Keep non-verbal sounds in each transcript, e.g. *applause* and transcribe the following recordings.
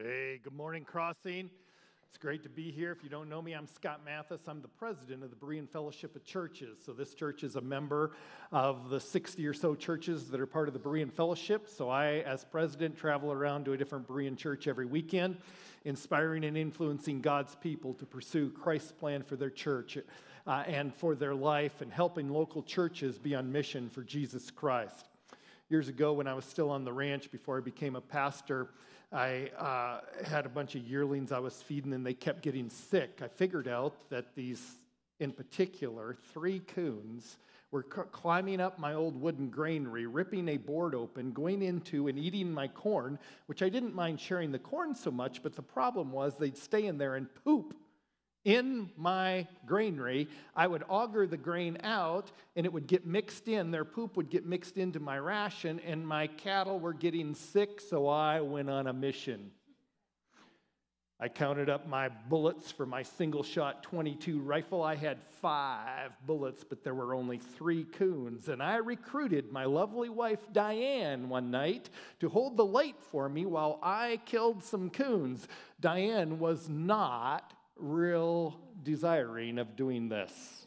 Hey, good morning, Crossing. It's great to be here. If you don't know me, I'm Scott Mathis. I'm the president of the Berean Fellowship of Churches. So, this church is a member of the 60 or so churches that are part of the Berean Fellowship. So, I, as president, travel around to a different Berean church every weekend, inspiring and influencing God's people to pursue Christ's plan for their church uh, and for their life, and helping local churches be on mission for Jesus Christ. Years ago, when I was still on the ranch before I became a pastor, I uh, had a bunch of yearlings I was feeding and they kept getting sick. I figured out that these, in particular, three coons were c- climbing up my old wooden granary, ripping a board open, going into and eating my corn, which I didn't mind sharing the corn so much, but the problem was they'd stay in there and poop in my granary, I would auger the grain out and it would get mixed in. Their poop would get mixed into my ration, and my cattle were getting sick, so I went on a mission. I counted up my bullets for my single shot 22 rifle. I had five bullets, but there were only three coons. And I recruited my lovely wife Diane one night to hold the light for me while I killed some coons. Diane was not real desiring of doing this.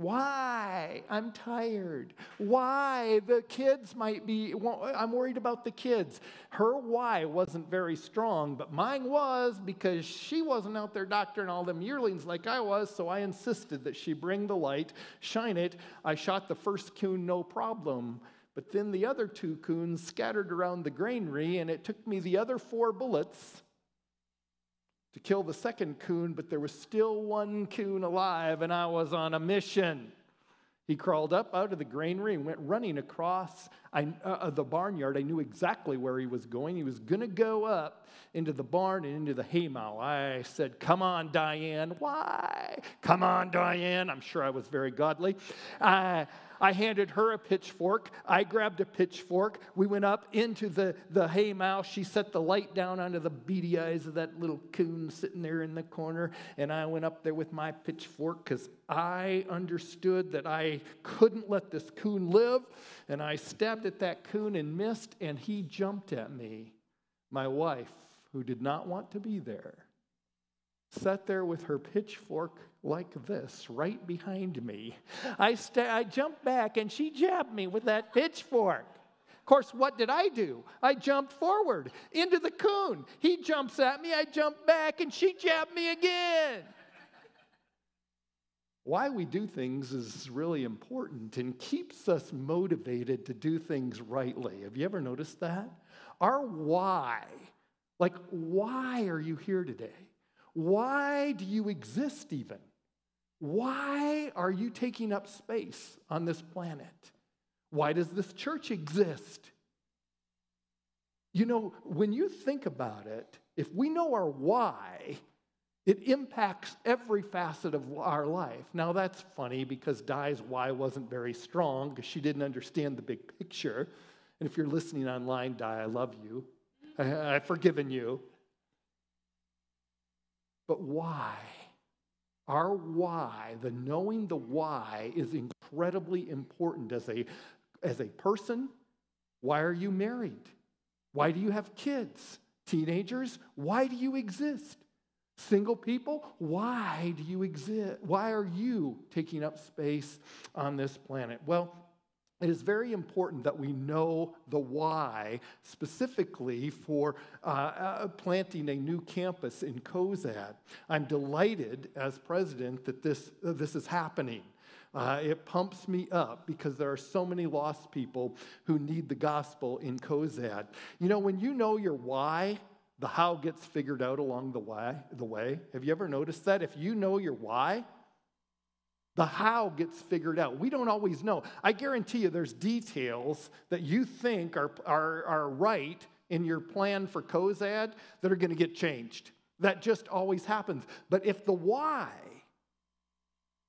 Why? I'm tired. Why? The kids might be, I'm worried about the kids. Her why wasn't very strong, but mine was because she wasn't out there doctoring all them yearlings like I was, so I insisted that she bring the light, shine it. I shot the first coon, no problem. But then the other two coons scattered around the granary, and it took me the other four bullets to kill the second coon, but there was still one coon alive, and I was on a mission. He crawled up out of the granary and went running across I, uh, the barnyard. I knew exactly where he was going. He was going to go up into the barn and into the haymow. I said, Come on, Diane. Why? Come on, Diane. I'm sure I was very godly. Uh, I handed her a pitchfork. I grabbed a pitchfork. We went up into the, the hay mow. She set the light down onto the beady eyes of that little coon sitting there in the corner. And I went up there with my pitchfork because I understood that I couldn't let this coon live. And I stabbed at that coon and missed, and he jumped at me. My wife, who did not want to be there, sat there with her pitchfork like this right behind me. I, st- I jumped back and she jabbed me with that pitchfork. Of course, what did I do? I jumped forward into the coon. He jumps at me, I jump back, and she jabbed me again. Why we do things is really important and keeps us motivated to do things rightly. Have you ever noticed that? Our why, like, why are you here today? Why do you exist even? Why are you taking up space on this planet? Why does this church exist? You know, when you think about it, if we know our why, it impacts every facet of our life. Now, that's funny because Di's why wasn't very strong because she didn't understand the big picture. And if you're listening online, Di, I love you. I've forgiven you. But why? Our why, the knowing the why, is incredibly important as a, as a person. Why are you married? Why do you have kids? Teenagers, why do you exist? Single people, why do you exist? Why are you taking up space on this planet? Well, it is very important that we know the why, specifically for uh, uh, planting a new campus in Cozad. I'm delighted as president that this, uh, this is happening. Uh, it pumps me up because there are so many lost people who need the gospel in Cozad. You know, when you know your why, the how gets figured out along the way, the way. Have you ever noticed that? If you know your why, the how gets figured out. We don't always know. I guarantee you there's details that you think are, are, are right in your plan for Cozad that are going to get changed. That just always happens. But if the why,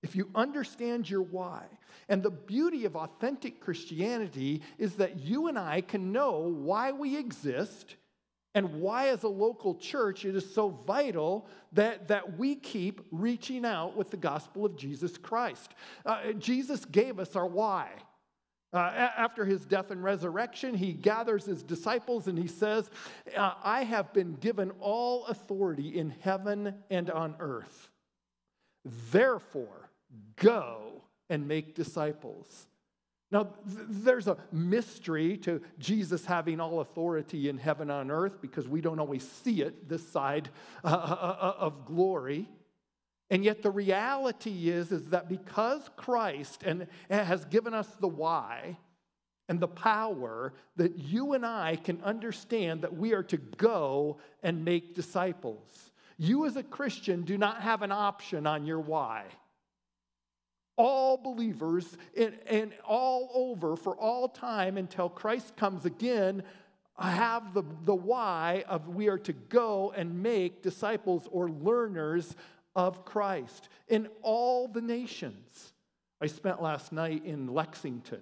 if you understand your why, and the beauty of authentic Christianity is that you and I can know why we exist and why, as a local church, it is so vital that, that we keep reaching out with the gospel of Jesus Christ. Uh, Jesus gave us our why. Uh, after his death and resurrection, he gathers his disciples and he says, uh, I have been given all authority in heaven and on earth. Therefore, go and make disciples. Now, th- there's a mystery to Jesus having all authority in heaven on earth because we don't always see it this side uh, uh, uh of glory. And yet the reality is, is that because Christ and, has given us the why and the power, that you and I can understand that we are to go and make disciples. You as a Christian do not have an option on your why. All believers and, and all over for all time until Christ comes again have the, the why of we are to go and make disciples or learners of Christ in all the nations. I spent last night in Lexington.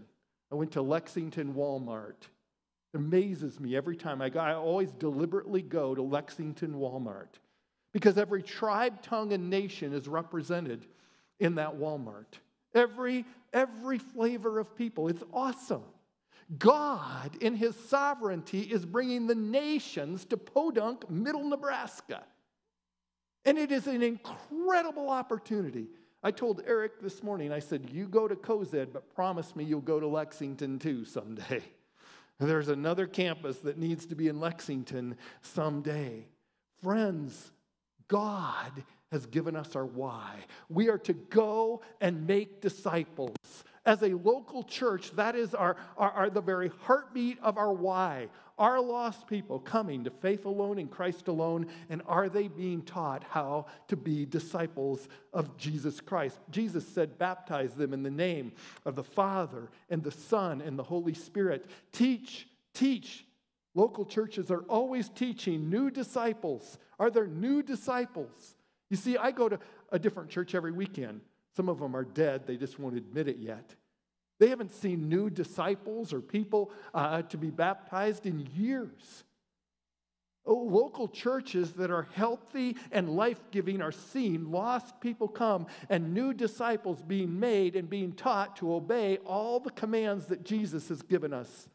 I went to Lexington Walmart. It amazes me every time I go. I always deliberately go to Lexington Walmart because every tribe, tongue, and nation is represented in that Walmart. Every, every flavor of people. It's awesome. God, in his sovereignty, is bringing the nations to Podunk, middle Nebraska. And it is an incredible opportunity. I told Eric this morning, I said, You go to Cozad, but promise me you'll go to Lexington too someday. *laughs* There's another campus that needs to be in Lexington someday. Friends, God has given us our why. We are to go and make disciples. As a local church, that is our, our, our, the very heartbeat of our why. Are lost people coming to faith alone in Christ alone? And are they being taught how to be disciples of Jesus Christ? Jesus said, Baptize them in the name of the Father and the Son and the Holy Spirit. Teach, teach. Local churches are always teaching new disciples. Are there new disciples? You see, I go to a different church every weekend. Some of them are dead, they just won't admit it yet. They haven't seen new disciples or people uh, to be baptized in years. Oh, local churches that are healthy and life giving are seen. Lost people come and new disciples being made and being taught to obey all the commands that Jesus has given us.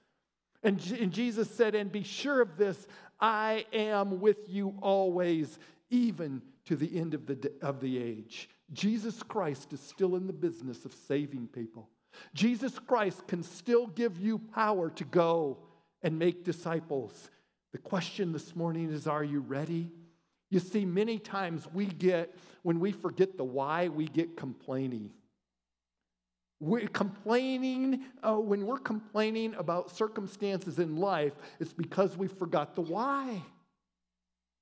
And, and Jesus said, And be sure of this, I am with you always, even to the end of the, of the age. Jesus Christ is still in the business of saving people. Jesus Christ can still give you power to go and make disciples. The question this morning is Are you ready? You see, many times we get, when we forget the why, we get complaining. We're complaining, uh, when we're complaining about circumstances in life, it's because we forgot the why.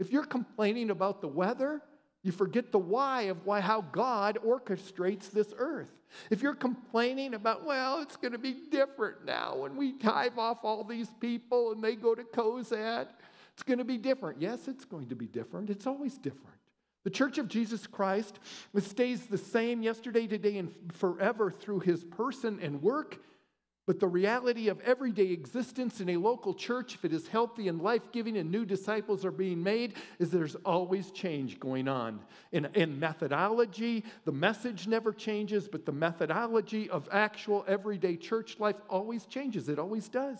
If you're complaining about the weather, you forget the why of why how God orchestrates this earth. If you're complaining about, well, it's going to be different now when we hive off all these people and they go to Cozad, it's going to be different. Yes, it's going to be different. It's always different. The Church of Jesus Christ stays the same yesterday, today, and forever through his person and work but the reality of everyday existence in a local church, if it is healthy and life giving and new disciples are being made, is there's always change going on. In, in methodology, the message never changes, but the methodology of actual everyday church life always changes. It always does.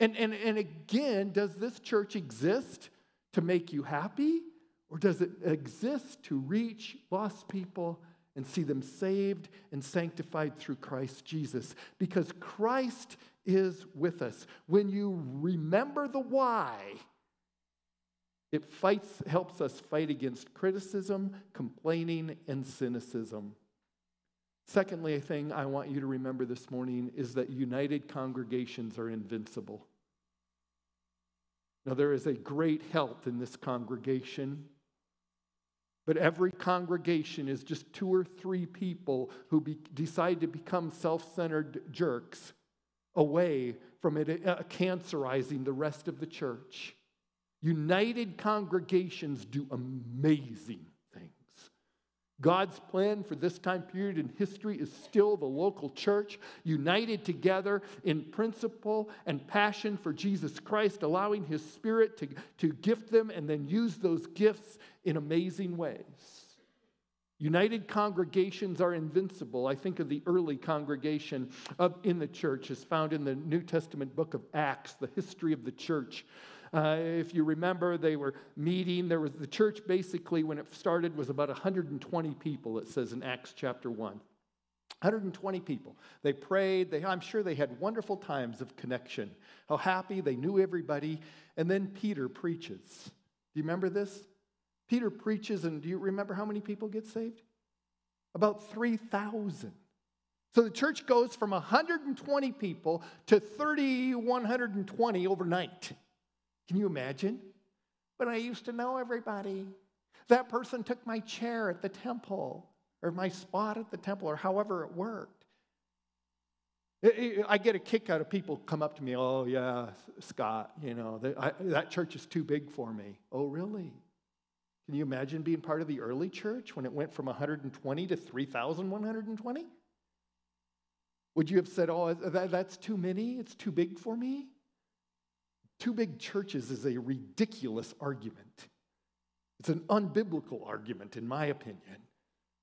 And, and, and again, does this church exist to make you happy? Or does it exist to reach lost people and see them saved and sanctified through Christ Jesus because Christ is with us. When you remember the why, it fights, helps us fight against criticism, complaining, and cynicism. Secondly, a thing I want you to remember this morning is that united congregations are invincible. Now, there is a great health in this congregation. But every congregation is just two or three people who be, decide to become self centered jerks away from it uh, cancerizing the rest of the church. United congregations do amazing God's plan for this time period in history is still the local church, united together in principle and passion for Jesus Christ, allowing His Spirit to, to gift them and then use those gifts in amazing ways. United congregations are invincible. I think of the early congregation in the church, as found in the New Testament book of Acts, the history of the church. Uh, if you remember, they were meeting. There was the church basically, when it started, was about 120 people, it says in Acts chapter 1. 120 people. They prayed. They, I'm sure they had wonderful times of connection. How happy. They knew everybody. And then Peter preaches. Do you remember this? Peter preaches, and do you remember how many people get saved? About 3,000. So the church goes from 120 people to 3,120 overnight. Can you imagine? But I used to know everybody. That person took my chair at the temple, or my spot at the temple, or however it worked. I get a kick out of people come up to me, oh, yeah, Scott, you know, that church is too big for me. Oh, really? Can you imagine being part of the early church when it went from 120 to 3,120? Would you have said, oh, that, that's too many? It's too big for me? Two big churches is a ridiculous argument. It's an unbiblical argument, in my opinion.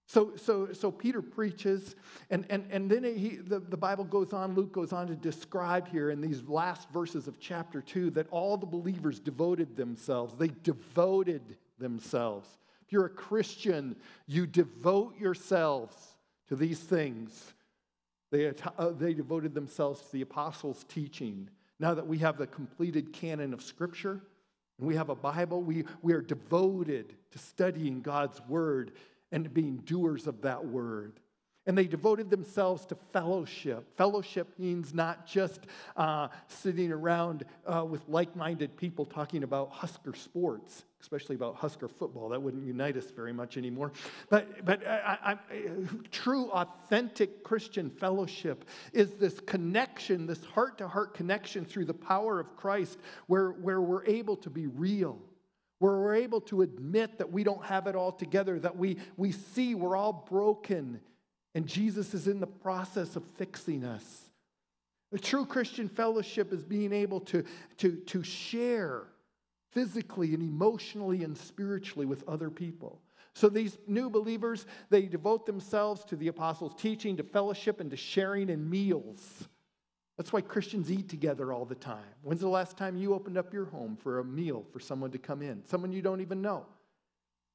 So, so, so Peter preaches, and, and, and then he, the, the Bible goes on, Luke goes on to describe here in these last verses of chapter 2 that all the believers devoted themselves. They devoted themselves. If you're a Christian, you devote yourselves to these things. They, uh, they devoted themselves to the apostles' teaching. Now that we have the completed canon of Scripture and we have a Bible, we, we are devoted to studying God's Word and being doers of that Word and they devoted themselves to fellowship. Fellowship means not just uh, sitting around uh, with like minded people talking about Husker sports, especially about Husker football. That wouldn't unite us very much anymore. But, but I, I, true, authentic Christian fellowship is this connection, this heart to heart connection through the power of Christ, where, where we're able to be real where we're able to admit that we don't have it all together, that we, we see we're all broken and Jesus is in the process of fixing us. A true Christian fellowship is being able to, to, to share physically and emotionally and spiritually with other people. So these new believers, they devote themselves to the apostles' teaching, to fellowship, and to sharing in meals. That's why Christians eat together all the time. When's the last time you opened up your home for a meal for someone to come in? Someone you don't even know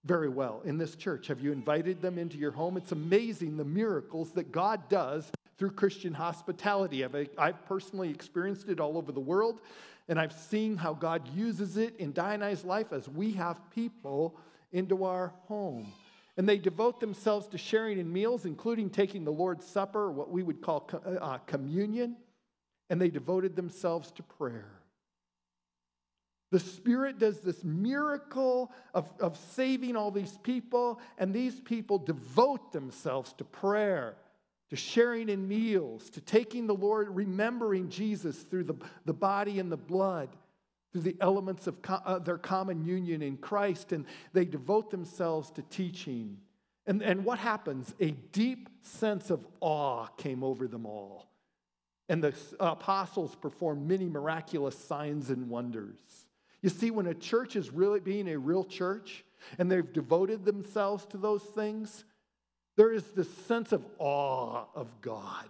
very well in this church? Have you invited them into your home? It's amazing the miracles that God does through Christian hospitality. I've, I've personally experienced it all over the world, and I've seen how God uses it in Diana's life as we have people into our home. And they devote themselves to sharing in meals, including taking the Lord's Supper, what we would call uh, communion, and they devoted themselves to prayer. The Spirit does this miracle of, of saving all these people, and these people devote themselves to prayer, to sharing in meals, to taking the Lord, remembering Jesus through the, the body and the blood, through the elements of co- uh, their common union in Christ, and they devote themselves to teaching. And, and what happens? A deep sense of awe came over them all. And the apostles performed many miraculous signs and wonders. You see, when a church is really being a real church and they've devoted themselves to those things, there is this sense of awe of God.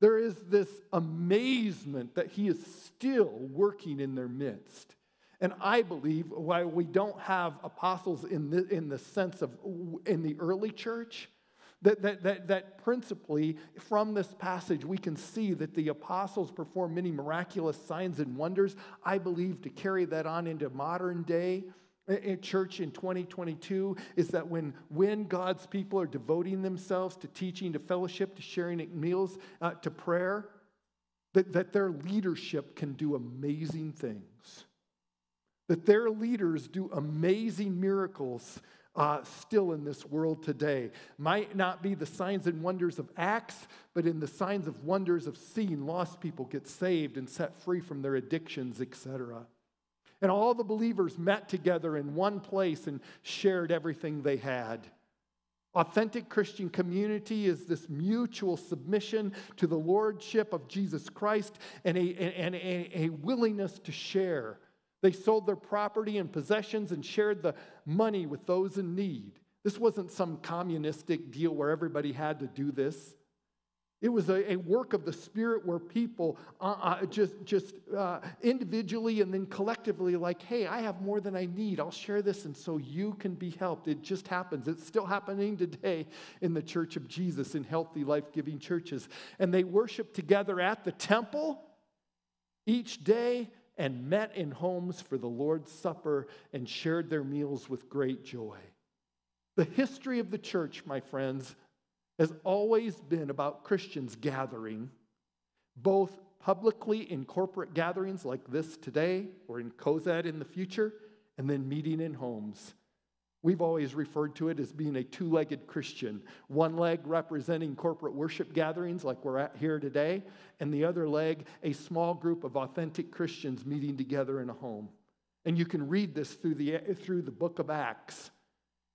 There is this amazement that He is still working in their midst. And I believe why we don't have apostles in the, in the sense of in the early church that, that, that, that principally, from this passage, we can see that the apostles perform many miraculous signs and wonders. I believe to carry that on into modern day in church in 2022 is that when, when God's people are devoting themselves to teaching, to fellowship, to sharing meals, uh, to prayer, that, that their leadership can do amazing things. That their leaders do amazing miracles uh, still in this world today. Might not be the signs and wonders of Acts, but in the signs of wonders of seeing lost people get saved and set free from their addictions, etc. And all the believers met together in one place and shared everything they had. Authentic Christian community is this mutual submission to the lordship of Jesus Christ and a, and a, a willingness to share they sold their property and possessions and shared the money with those in need. This wasn't some communistic deal where everybody had to do this. It was a, a work of the Spirit where people uh, uh, just, just uh, individually and then collectively, like, hey, I have more than I need. I'll share this, and so you can be helped. It just happens. It's still happening today in the Church of Jesus, in healthy, life giving churches. And they worship together at the temple each day and met in homes for the Lord's Supper and shared their meals with great joy. The history of the church, my friends, has always been about Christians gathering, both publicly in corporate gatherings like this today or in COZAD in the future, and then meeting in homes. We've always referred to it as being a two legged Christian, one leg representing corporate worship gatherings like we're at here today, and the other leg, a small group of authentic Christians meeting together in a home. And you can read this through the, through the book of Acts.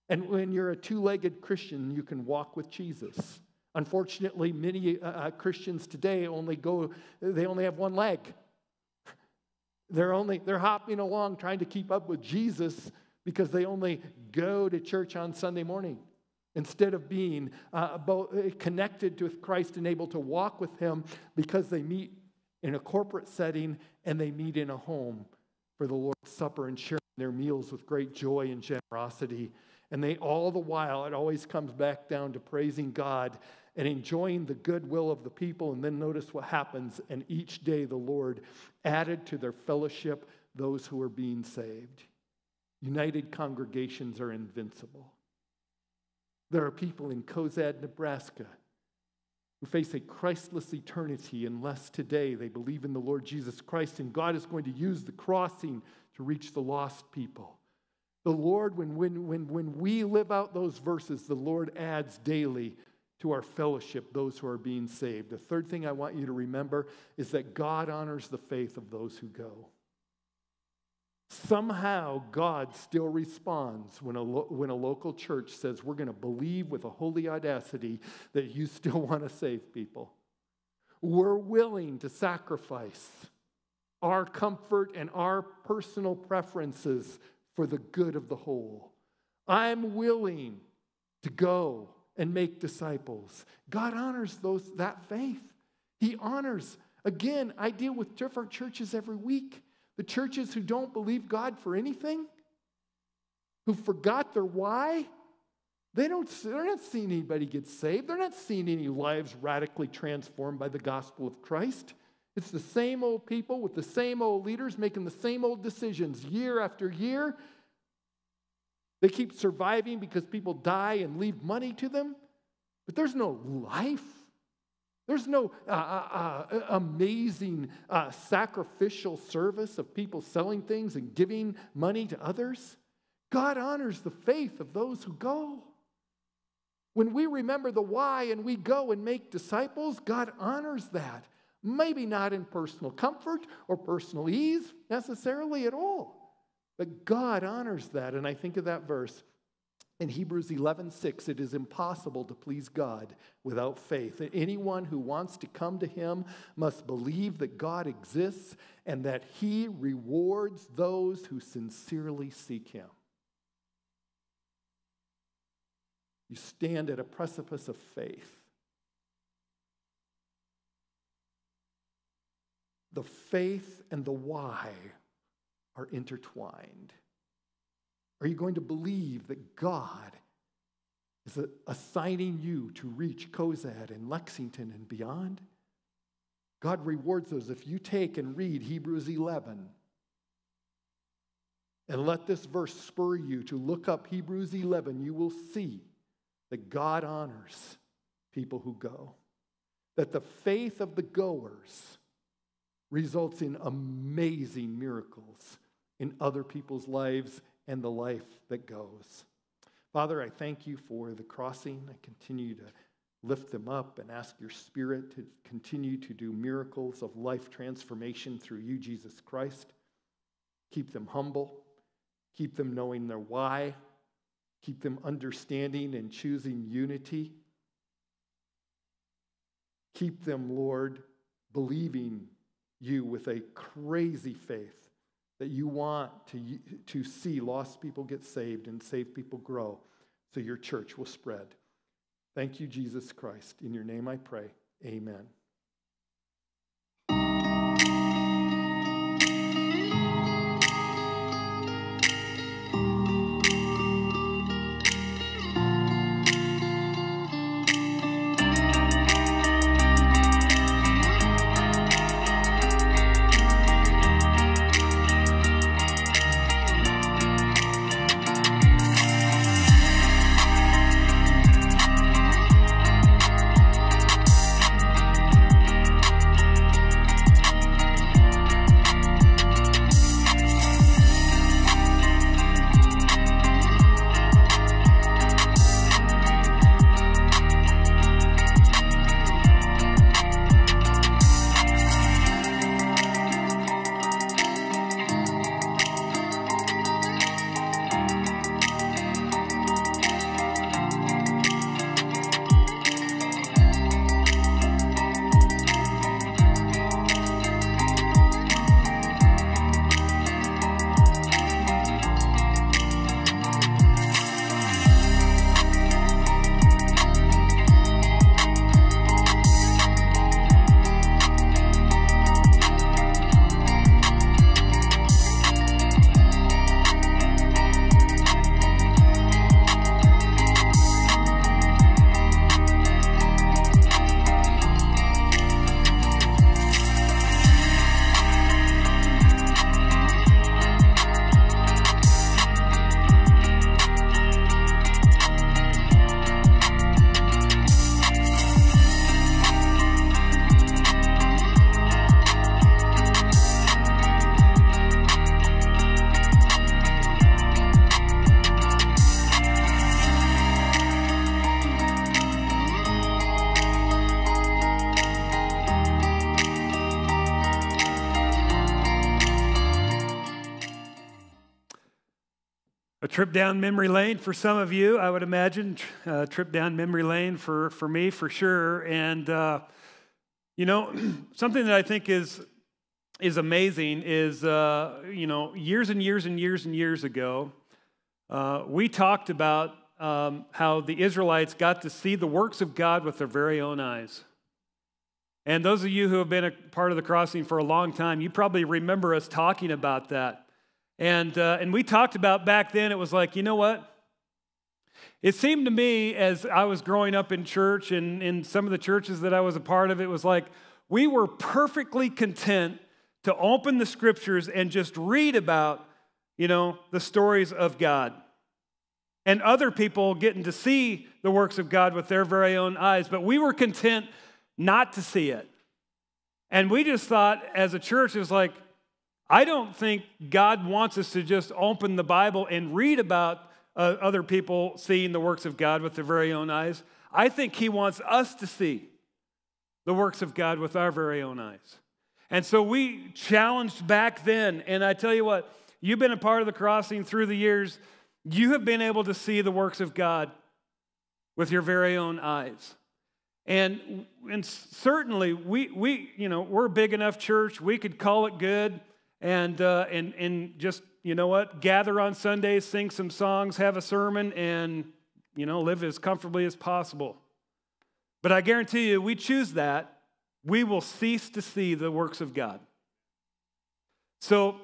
And when you're a two legged Christian, you can walk with Jesus. Unfortunately, many uh, uh, Christians today only go, they only have one leg. They're only, they're hopping along trying to keep up with Jesus because they only go to church on Sunday morning instead of being uh, connected with Christ and able to walk with Him because they meet in a corporate setting and they meet in a home for the Lord's Supper and sharing their meals with great joy and generosity. And they, all the while, it always comes back down to praising God and enjoying the goodwill of the people. And then notice what happens. And each day the Lord added to their fellowship those who are being saved. United congregations are invincible. There are people in COZAD, Nebraska, who face a Christless eternity unless today they believe in the Lord Jesus Christ and God is going to use the crossing to reach the lost people. The Lord, when, when, when, when we live out those verses, the Lord adds daily to our fellowship those who are being saved. The third thing I want you to remember is that God honors the faith of those who go. Somehow, God still responds when a, lo- when a local church says, We're going to believe with a holy audacity that you still *laughs* want to save people. We're willing to sacrifice our comfort and our personal preferences for the good of the whole. I'm willing to go and make disciples. God honors those that faith. He honors. Again, I deal with different churches every week. The churches who don't believe God for anything, who forgot their why, they don't, they're not seeing anybody get saved. They're not seeing any lives radically transformed by the gospel of Christ. It's the same old people with the same old leaders making the same old decisions year after year. They keep surviving because people die and leave money to them, but there's no life. There's no uh, uh, uh, amazing uh, sacrificial service of people selling things and giving money to others. God honors the faith of those who go. When we remember the why and we go and make disciples, God honors that. Maybe not in personal comfort or personal ease necessarily at all, but God honors that. And I think of that verse in Hebrews 11:6, it is impossible to please God without faith. Anyone who wants to come to him must believe that God exists and that he rewards those who sincerely seek him. You stand at a precipice of faith. The faith and the why are intertwined. Are you going to believe that God is assigning you to reach COZAD and Lexington and beyond? God rewards those. If you take and read Hebrews 11 and let this verse spur you to look up Hebrews 11, you will see that God honors people who go, that the faith of the goers results in amazing miracles in other people's lives and the life that goes. Father, I thank you for the crossing. I continue to lift them up and ask your spirit to continue to do miracles of life transformation through you, Jesus Christ. Keep them humble, keep them knowing their why, keep them understanding and choosing unity. Keep them, Lord, believing you with a crazy faith that you want to, to see lost people get saved and saved people grow so your church will spread. Thank you, Jesus Christ. In your name I pray. Amen. Trip down memory lane for some of you, I would imagine. Uh, trip down memory lane for, for me, for sure. And, uh, you know, *clears throat* something that I think is, is amazing is, uh, you know, years and years and years and years ago, uh, we talked about um, how the Israelites got to see the works of God with their very own eyes. And those of you who have been a part of the crossing for a long time, you probably remember us talking about that. And, uh, and we talked about back then, it was like, you know what? It seemed to me as I was growing up in church and in some of the churches that I was a part of, it was like we were perfectly content to open the scriptures and just read about, you know, the stories of God. And other people getting to see the works of God with their very own eyes, but we were content not to see it. And we just thought as a church, it was like, I don't think God wants us to just open the Bible and read about uh, other people seeing the works of God with their very own eyes. I think He wants us to see the works of God with our very own eyes. And so we challenged back then, and I tell you what, you've been a part of the crossing through the years, you have been able to see the works of God with your very own eyes. And, and certainly, we, we, you know, we're a big enough church, we could call it good and, uh, and, and just, you know what, gather on Sundays, sing some songs, have a sermon, and, you know, live as comfortably as possible. But I guarantee you, we choose that, we will cease to see the works of God. So,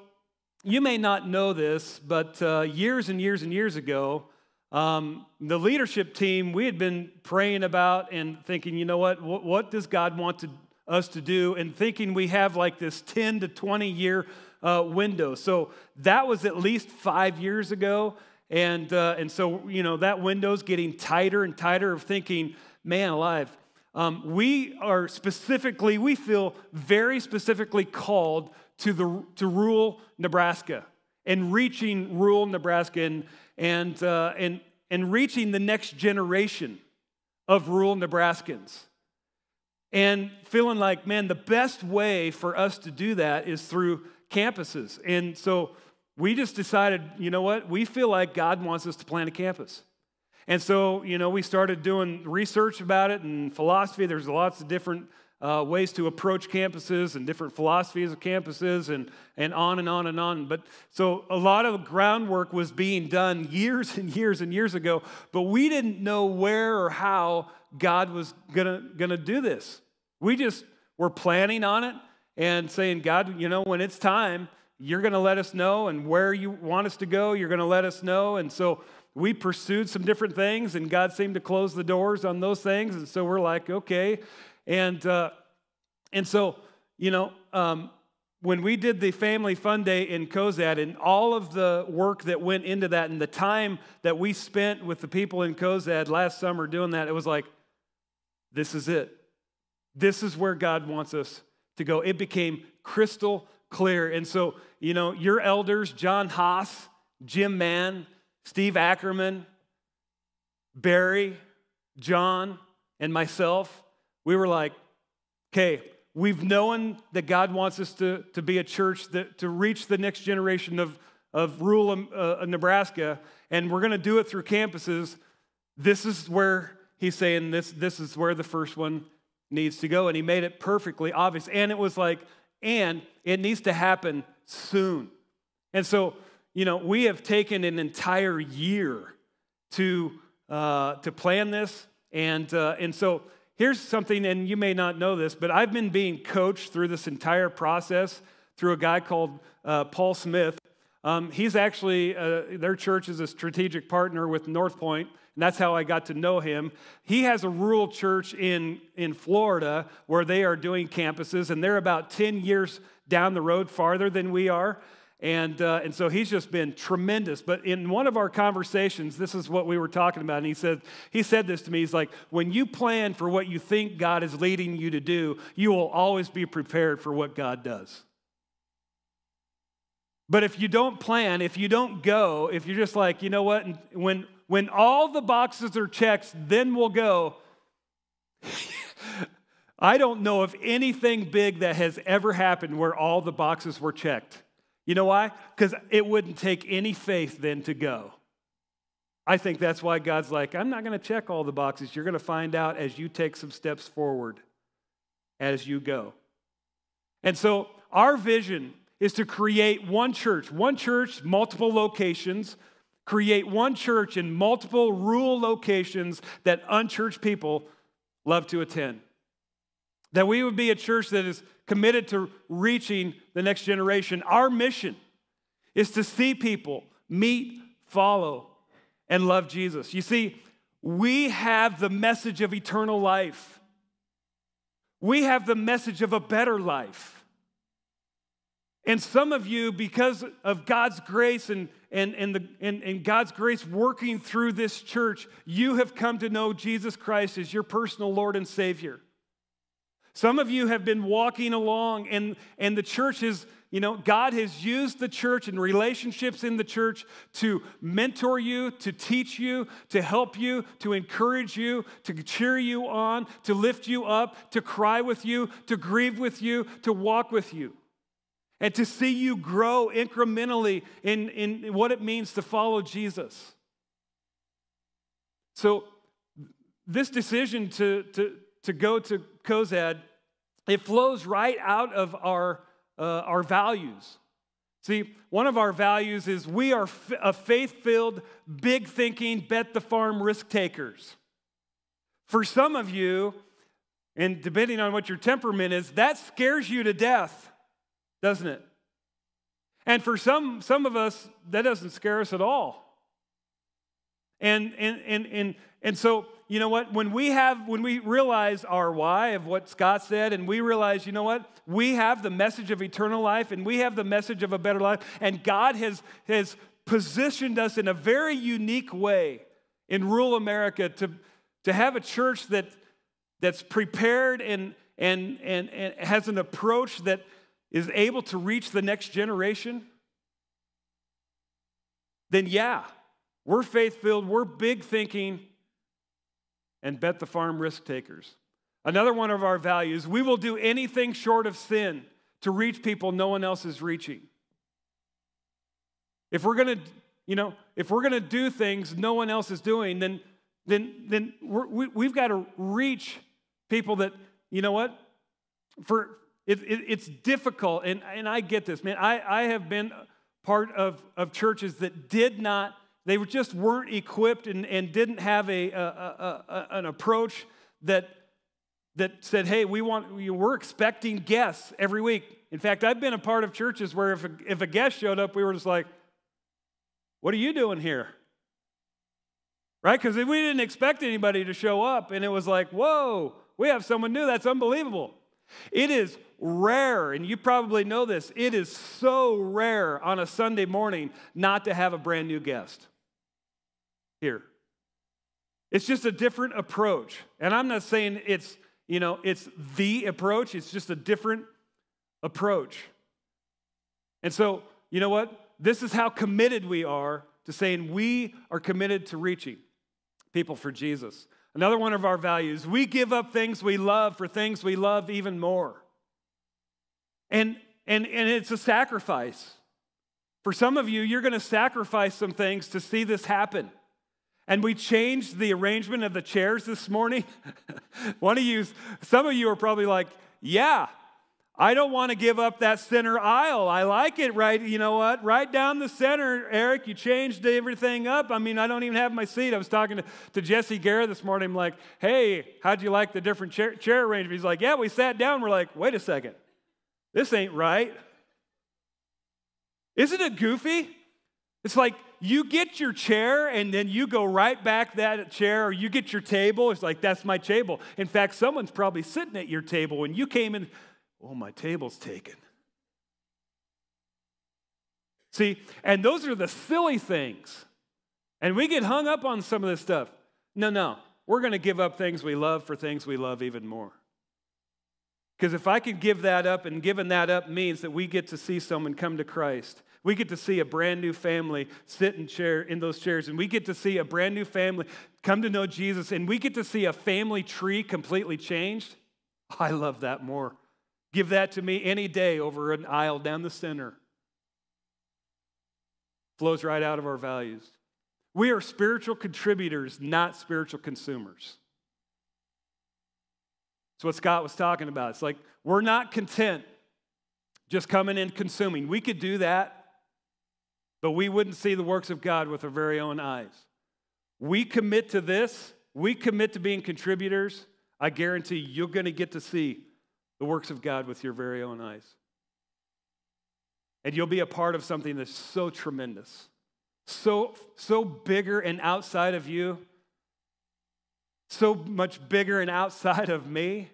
you may not know this, but uh, years and years and years ago, um, the leadership team, we had been praying about and thinking, you know what, what, what does God want to, us to do? And thinking we have like this 10 to 20 year uh, window. So that was at least five years ago. And, uh, and so, you know, that window's getting tighter and tighter of thinking, man alive. Um, we are specifically, we feel very specifically called to, the, to rural Nebraska and reaching rural Nebraska and, and, uh, and, and reaching the next generation of rural Nebraskans. And feeling like, man, the best way for us to do that is through campuses. And so we just decided, you know what? We feel like God wants us to plant a campus. And so, you know, we started doing research about it and philosophy. There's lots of different uh, ways to approach campuses and different philosophies of campuses and, and on and on and on. But so a lot of groundwork was being done years and years and years ago, but we didn't know where or how God was gonna, gonna do this. We just were planning on it and saying, God, you know, when it's time, you're gonna let us know, and where you want us to go, you're gonna let us know. And so we pursued some different things, and God seemed to close the doors on those things. And so we're like, okay. And, uh, and so, you know, um, when we did the family fun day in Cozad and all of the work that went into that and the time that we spent with the people in Cozad last summer doing that, it was like, this is it. This is where God wants us to go. It became crystal clear. And so, you know, your elders, John Haas, Jim Mann, Steve Ackerman, Barry, John, and myself, we were like, okay, we've known that God wants us to, to be a church that to reach the next generation of, of rural uh, Nebraska, and we're going to do it through campuses. This is where he's saying this, this is where the first one needs to go. And he made it perfectly obvious. And it was like, and it needs to happen soon. And so you know, we have taken an entire year to, uh, to plan this. And, uh, and so here's something, and you may not know this, but I've been being coached through this entire process through a guy called uh, Paul Smith. Um, he's actually, uh, their church is a strategic partner with North Point, and that's how I got to know him. He has a rural church in, in Florida where they are doing campuses, and they're about 10 years down the road farther than we are. And, uh, and so he's just been tremendous. But in one of our conversations, this is what we were talking about. And he said, he said this to me. He's like, when you plan for what you think God is leading you to do, you will always be prepared for what God does. But if you don't plan, if you don't go, if you're just like, you know what, when, when all the boxes are checked, then we'll go. *laughs* I don't know of anything big that has ever happened where all the boxes were checked. You know why? Because it wouldn't take any faith then to go. I think that's why God's like, I'm not going to check all the boxes. You're going to find out as you take some steps forward as you go. And so, our vision is to create one church, one church, multiple locations, create one church in multiple rural locations that unchurched people love to attend. That we would be a church that is committed to reaching the next generation. Our mission is to see people meet, follow, and love Jesus. You see, we have the message of eternal life, we have the message of a better life. And some of you, because of God's grace and, and, and, the, and, and God's grace working through this church, you have come to know Jesus Christ as your personal Lord and Savior. Some of you have been walking along, and, and the church is, you know, God has used the church and relationships in the church to mentor you, to teach you, to help you, to encourage you, to cheer you on, to lift you up, to cry with you, to grieve with you, to walk with you, and to see you grow incrementally in, in what it means to follow Jesus. So, this decision to, to, to go to Cozad, it flows right out of our, uh, our values. See, one of our values is we are a faith filled, big thinking, bet the farm risk takers. For some of you, and depending on what your temperament is, that scares you to death, doesn't it? And for some, some of us, that doesn't scare us at all. And, and, and, and, and so you know what? When we have, when we realize our why of what Scott said, and we realize, you know what? We have the message of eternal life and we have the message of a better life, and God has, has positioned us in a very unique way in rural America to, to have a church that, that's prepared and, and, and, and has an approach that is able to reach the next generation, then yeah, we're faith filled, we're big thinking and bet the farm risk takers. Another one of our values we will do anything short of sin to reach people no one else is reaching. If we're going to, you know, if we're going to do things no one else is doing, then, then, then we we've got to reach people that, you know what, for it, it, it's difficult, and, and I get this, man. I, I have been part of, of churches that did not, they just weren't equipped and, and didn't have a, a, a, a an approach that, that said, hey, we want, we're expecting guests every week. In fact, I've been a part of churches where if a, if a guest showed up, we were just like, what are you doing here? Right? Because we didn't expect anybody to show up, and it was like, whoa, we have someone new. That's unbelievable. It is rare, and you probably know this, it is so rare on a Sunday morning not to have a brand new guest here. It's just a different approach. And I'm not saying it's, you know, it's the approach, it's just a different approach. And so, you know what? This is how committed we are to saying we are committed to reaching people for Jesus. Another one of our values we give up things we love for things we love even more. And, and, and it's a sacrifice. For some of you, you're going to sacrifice some things to see this happen. And we changed the arrangement of the chairs this morning. *laughs* One of you, some of you are probably like, yeah, I don't want to give up that center aisle. I like it right, you know what? Right down the center, Eric, you changed everything up. I mean, I don't even have my seat. I was talking to, to Jesse Garrett this morning. I'm like, hey, how'd you like the different chair, chair arrangement? He's like, yeah, we sat down. We're like, wait a second. This ain't right. Isn't it goofy? It's like you get your chair and then you go right back that chair, or you get your table. It's like, that's my table. In fact, someone's probably sitting at your table when you came in Oh, my table's taken. See, and those are the silly things. And we get hung up on some of this stuff. No, no. We're going to give up things we love for things we love even more. Because if I could give that up, and giving that up means that we get to see someone come to Christ. We get to see a brand new family sit in chair in those chairs, and we get to see a brand new family come to know Jesus, and we get to see a family tree completely changed. I love that more. Give that to me any day over an aisle down the center. Flows right out of our values. We are spiritual contributors, not spiritual consumers. That's what Scott was talking about. It's like we're not content just coming and consuming. We could do that, but we wouldn't see the works of God with our very own eyes. We commit to this, we commit to being contributors. I guarantee you're going to get to see the works of God with your very own eyes. And you'll be a part of something that's so tremendous, so, so bigger and outside of you, so much bigger and outside of me.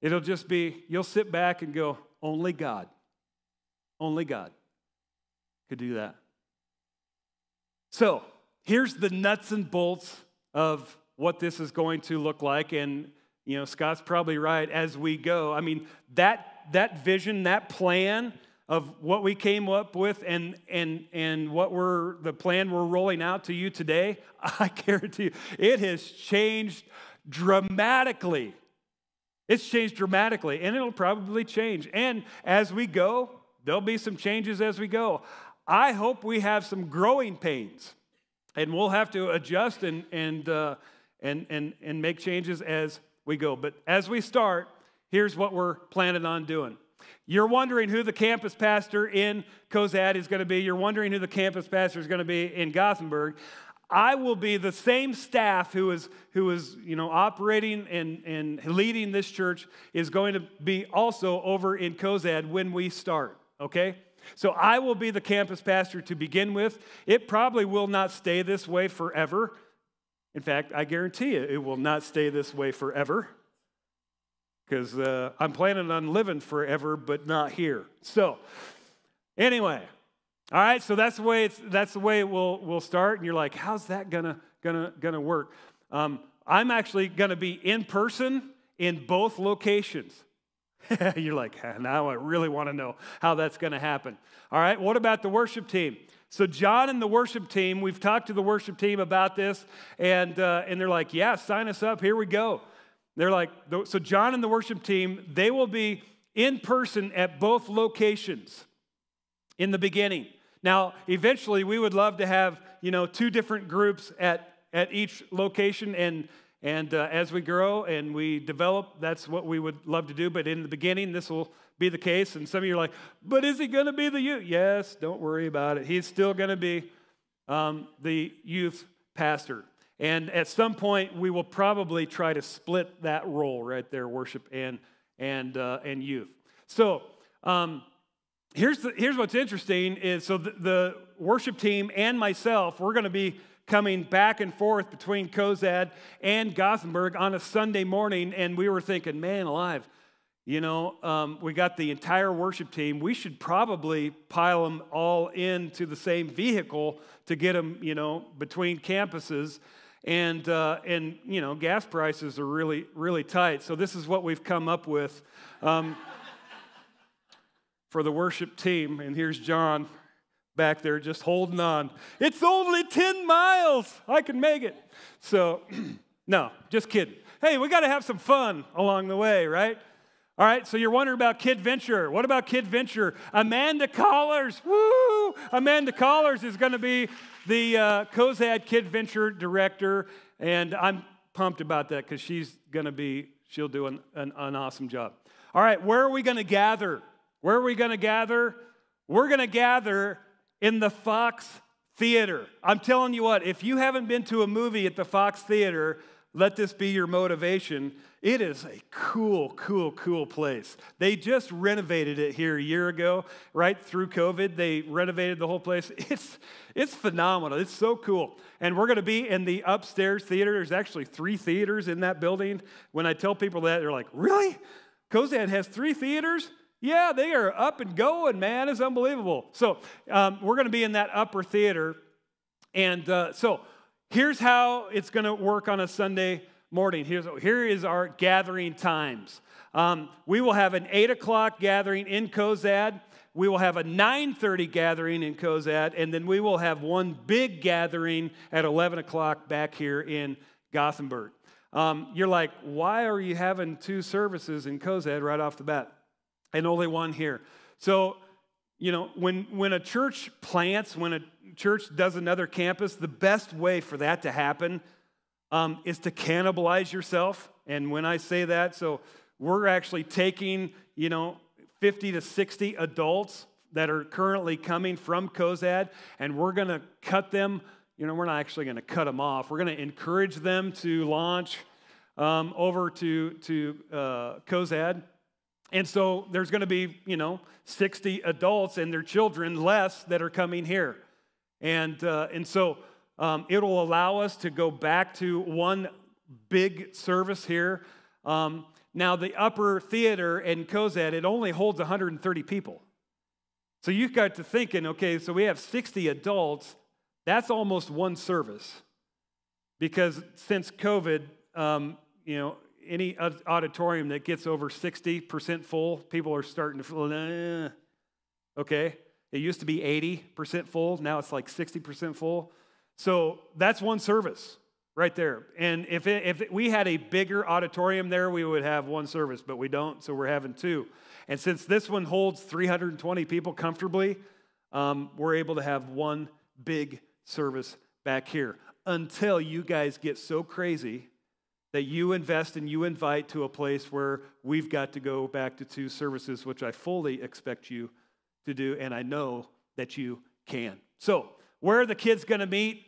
It'll just be, you'll sit back and go, only God, only God could do that. So here's the nuts and bolts of what this is going to look like. And you know, Scott's probably right as we go. I mean, that, that vision, that plan of what we came up with and, and, and what we're, the plan we're rolling out to you today, *laughs* I guarantee you, it has changed dramatically. It's changed dramatically, and it'll probably change. And as we go, there'll be some changes as we go. I hope we have some growing pains, and we'll have to adjust and, and, uh, and, and, and make changes as we go. But as we start, here's what we're planning on doing. You're wondering who the campus pastor in Cozad is going to be. You're wondering who the campus pastor is going to be in Gothenburg. I will be the same staff who is, who is you know, operating and, and leading this church is going to be also over in Cozad when we start, okay? So I will be the campus pastor to begin with. It probably will not stay this way forever. In fact, I guarantee you it will not stay this way forever because uh, I'm planning on living forever, but not here. So, anyway, all right. So that's the way it's that's the way it will will start. And you're like, how's that gonna gonna gonna work? Um, I'm actually gonna be in person in both locations. *laughs* you're like, now I really want to know how that's going to happen. All right. What about the worship team? So, John and the worship team, we've talked to the worship team about this, and, uh, and they're like, yeah, sign us up. Here we go. They're like, so John and the worship team, they will be in person at both locations in the beginning. Now, eventually, we would love to have, you know, two different groups at, at each location, and, And uh, as we grow and we develop, that's what we would love to do. But in the beginning, this will be the case. And some of you are like, but is he going to be the youth? Yes, don't worry about it. He's still going to be um, the youth pastor. And at some point, we will probably try to split that role right there worship and, and, uh, and youth. So, um, here's, the, here's what's interesting is so the, the worship team and myself, we're going to be coming back and forth between Cozad and Gothenburg on a Sunday morning, and we were thinking, man alive, you know, um, we got the entire worship team. We should probably pile them all into the same vehicle to get them, you know, between campuses. And, uh, and you know, gas prices are really, really tight. So this is what we've come up with um, *laughs* for the worship team. And here's John back there just holding on. It's only 10 miles. I can make it. So, *clears throat* no, just kidding. Hey, we got to have some fun along the way, right? All right, so you're wondering about Kid Venture. What about Kid Venture? Amanda Collars, woo! Amanda Collars is going to be the uh, Kid Venture director, and I'm pumped about that because she's going to be, she'll do an, an, an awesome job. All right, where are we going to gather? Where are we going to gather? We're going to gather in the Fox Theater. I'm telling you what, if you haven't been to a movie at the Fox Theater, let this be your motivation. It is a cool, cool, cool place. They just renovated it here a year ago, right through COVID. They renovated the whole place. *laughs* It's, it's phenomenal. It's so cool. And we're going to be in the upstairs theater. There's actually three theaters in that building. When I tell people that, they're like, really? Cozad has three theaters? Yeah, they are up and going, man. It's unbelievable. So um, we're going to be in that upper theater. And uh, so here's how it's going to work on a Sunday morning. Here's, here is our gathering times. Um, we will have an 8 o'clock gathering in Cozad. We will have a 9.30 gathering in Cozad. And then we will have one big gathering at 11 o'clock back here in Gothenburg. Um, you're like, why are you having two services in Cozad right off the bat? And only one here. So, you know, when, when a church plants, when a church does another campus, the best way for that to happen um, is to cannibalize yourself. And when I say that, so we're actually taking, you know, 50 to 60 adults that are currently coming from Cozad, and we're going to cut them. You know, we're not actually going to cut them off. We're going to encourage them to launch um, over to, to uh, Cozad and so there's going to be, you know, 60 adults and their children less that are coming here. And, uh, and so um, it'll allow us to go back to one big service here. Um, now, the upper theater in Cozad, it only holds 130 people. So you've got to thinking, okay, so we have 60 adults. That's almost one service. Because since COVID, um, you know, any auditorium that gets over 60% full, people are starting to feel, eh. okay? It used to be 80% full, now it's like 60% full. So that's one service right there. And if, it, if we had a bigger auditorium there, we would have one service, but we don't, so we're having two. And since this one holds 320 people comfortably, um, we're able to have one big service back here until you guys get so crazy that you invest and you invite to a place where we've got to go back to two services, which I fully expect you to do, and I know that you can. So, where are the kids going to meet?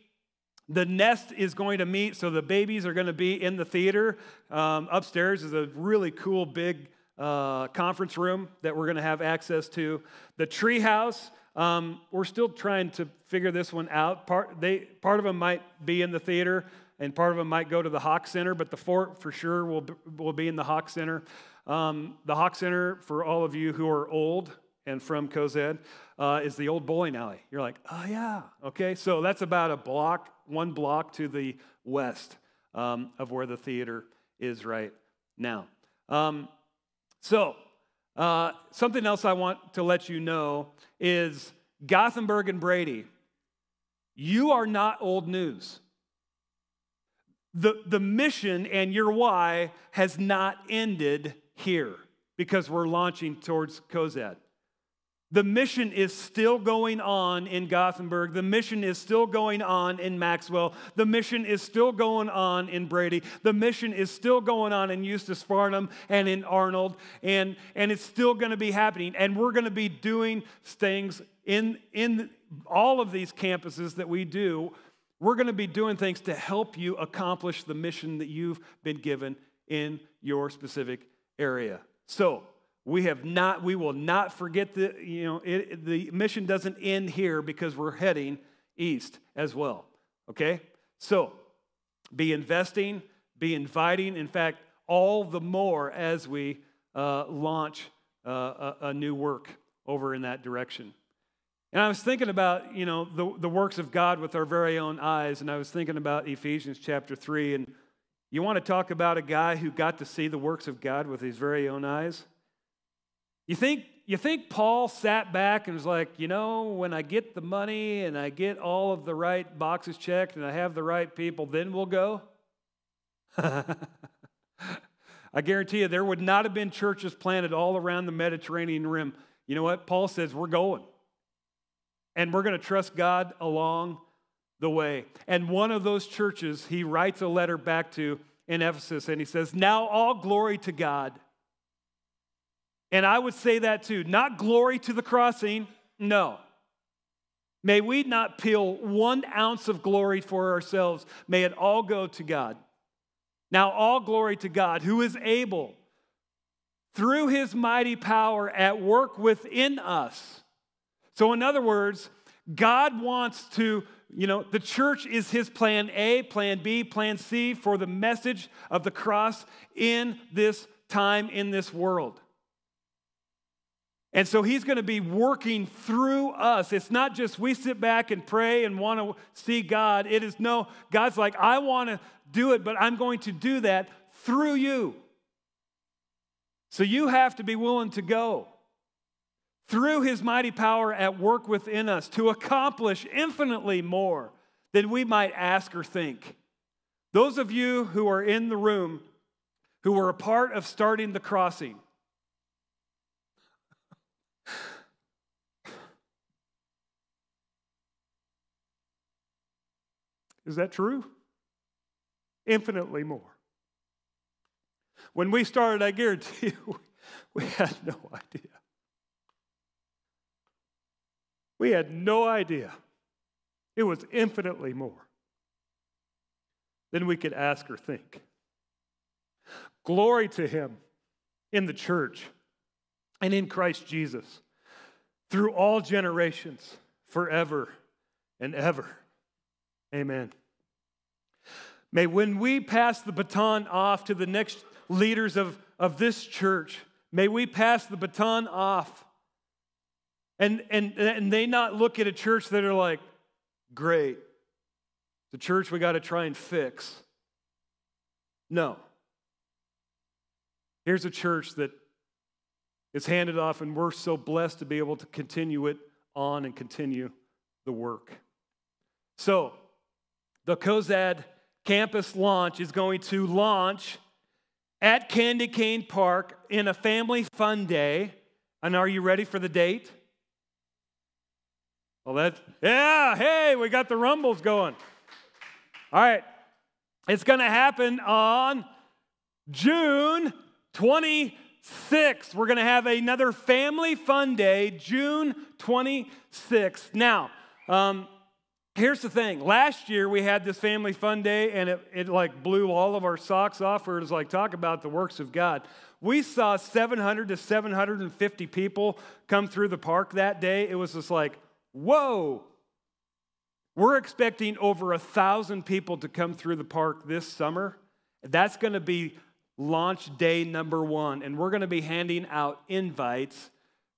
The nest is going to meet, so the babies are going to be in the theater. Um, upstairs is a really cool big uh, conference room that we're going to have access to. The tree house, um, we're still trying to figure this one out. Part, they, part of them might be in the theater and part of them might go to the Hawk Center, but the fort for sure will, will be in the Hawk Center. Um, the Hawk Center, for all of you who are old and from Cozad, uh, is the old bowling alley. You're like, oh yeah, okay. So that's about a block, one block to the west um, of where the theater is right now. Um, so uh, something else I want to let you know is Gothenburg and Brady. You are not old news. The, the mission and your why has not ended here because we're launching towards Cozad. The mission is still going on in Gothenburg. The mission is still going on in Maxwell. The mission is still going on in Brady. The mission is still going on in Eustis Farnham and in Arnold. And, and it's still going to be happening. And we're going to be doing things in, in all of these campuses that we do. We're going to be doing things to help you accomplish the mission that you've been given in your specific area. So, we have not, we will not forget the, you know, it, the mission doesn't end here because we're heading east as well. Okay? So be investing, be inviting. In fact, all the more as we uh, launch uh, a, a new work over in that direction. And I was thinking about, you know, the, the works of God with our very own eyes, and I was thinking about Ephesians chapter 3. And you want to talk about a guy who got to see the works of God with his very own eyes? You think, you think Paul sat back and was like, you know, when I get the money and I get all of the right boxes checked and I have the right people, then we'll go? *laughs* I guarantee you, there would not have been churches planted all around the Mediterranean rim. You know what? Paul says, we're going. And we're going to trust God along the way. And one of those churches, he writes a letter back to in Ephesus, and he says, Now all glory to God and I would say that too. Not glory to the crossing, no. May we not peel one ounce of glory for ourselves. May it all go to God. Now, all glory to God, who is able, through his mighty power, at work within us. So, in other words, God wants to, you know, the church is his plan A, plan B, plan C for the message of the cross in this time, in this world. And so he's going to be working through us. It's not just we sit back and pray and want to see God. It is no, God's like, I want to do it, but I'm going to do that through you. So you have to be willing to go through his mighty power at work within us to accomplish infinitely more than we might ask or think. Those of you who are in the room who were a part of starting the crossing, Is that true? Infinitely more. When we started, I guarantee you, *laughs* we had no idea. We had no idea. It was infinitely more than we could ask or think. Glory to Him in the church and in Christ Jesus through all generations, forever and ever. Amen. May when we pass the baton off to the next leaders of, of this church, may we pass the baton off and, and, and they not look at a church that are like, great, the church we got to try and fix. No. Here's a church that is handed off, and we're so blessed to be able to continue it on and continue the work. So, the COZAD campus launch is going to launch at Candy Cane Park in a family fun day. And are you ready for the date? Well, that, yeah, hey, we got the rumbles going. All right. It's going to happen on June 26th. We're going to have another family fun day, June 26th. Now, um, here's the thing last year we had this family fun day and it, it like blew all of our socks off where it was like talk about the works of god we saw 700 to 750 people come through the park that day it was just like whoa we're expecting over a thousand people to come through the park this summer that's going to be launch day number one and we're going to be handing out invites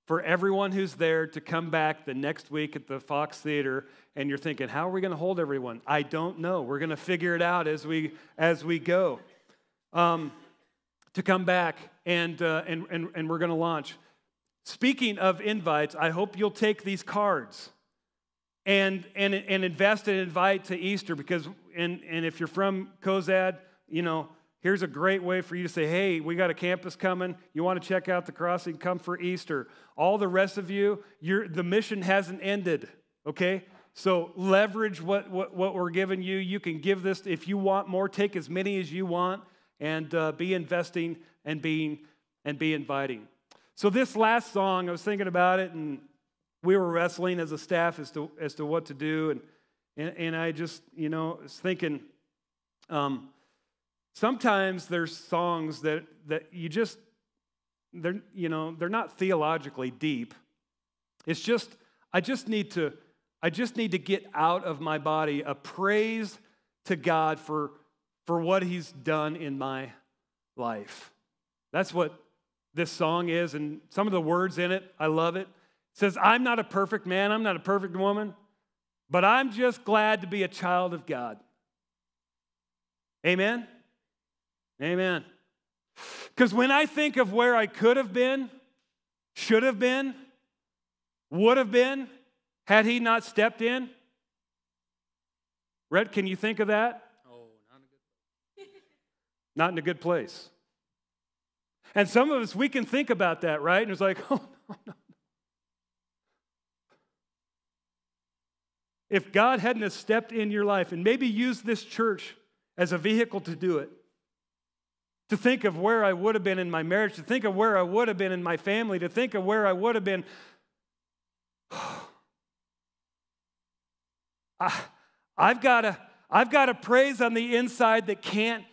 for everyone who's there to come back the next week at the Fox Theater and you're thinking, how are we going to hold everyone? I don't know. We're going to figure it out as we as we go. Um, to come back and, uh, and, and, and we're going to launch. Speaking of invites, I hope you'll take these cards and, and, and invest and invite to Easter because, and, and if you're from COZAD, you know, here's a great way for you to say, hey, we got a campus coming. You want to check out the crossing? Come for Easter. All the rest of you, the mission hasn't ended, okay? So leverage what, what, what, we're giving you. You can give this, if you want more, take as many as you want and uh, be investing and being and be inviting. So this last song, I was thinking about it and we were wrestling as a staff as to, as to what to do. And, and, and I just, you know, was thinking, um, sometimes there's songs that, that you just, they're, you know, they're not theologically deep. It's just, I just need to, I just need to get out of my body a praise to God for, for what he's done in my life. That's what this song is, and some of the words in it, I love it says, I'm not a perfect man, I'm not a perfect woman, but I'm just glad to be a child of God. Amen? Amen. Because when I think of where I could have been, should have been, would have been, had he not stepped in, Rhett, can you think of that? Oh, not in a good place. not in a good place. And some of us, we can think about that, right? And it's like, *laughs* oh, no, no. if God hadn't have stepped in your life and maybe used this church as a vehicle to do it, to think of where I would have been in my marriage, to think of where I would have been in my family, to think of where I would have been. *sighs* I, I've got a, I've got a praise on the inside that can't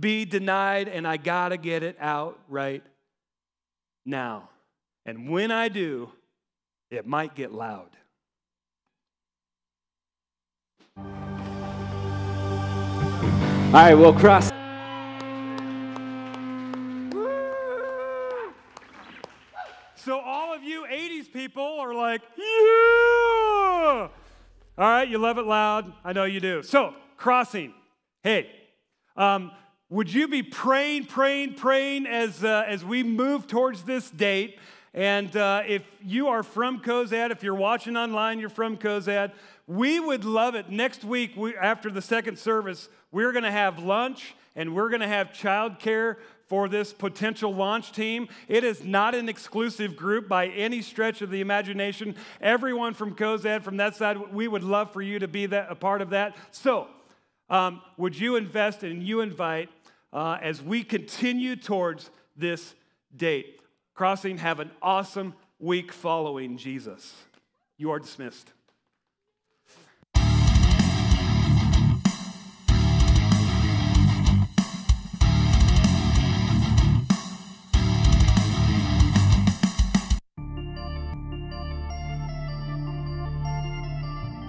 be denied, and I got to get it out right now. And when I do, it might get loud. All right, we'll cross. So, all of you 80s people are like, yeah! All right, you love it loud. I know you do. So, crossing. Hey, um, would you be praying, praying, praying as, uh, as we move towards this date? And uh, if you are from Cozad, if you're watching online, you're from Cozad, we would love it. Next week, we, after the second service, we're going to have lunch and we're going to have childcare for this potential launch team. It is not an exclusive group by any stretch of the imagination. Everyone from Cozad, from that side, we would love for you to be that, a part of that. So, um, would you invest and you invite uh, as we continue towards this date? Crossing, have an awesome week following Jesus. You are dismissed.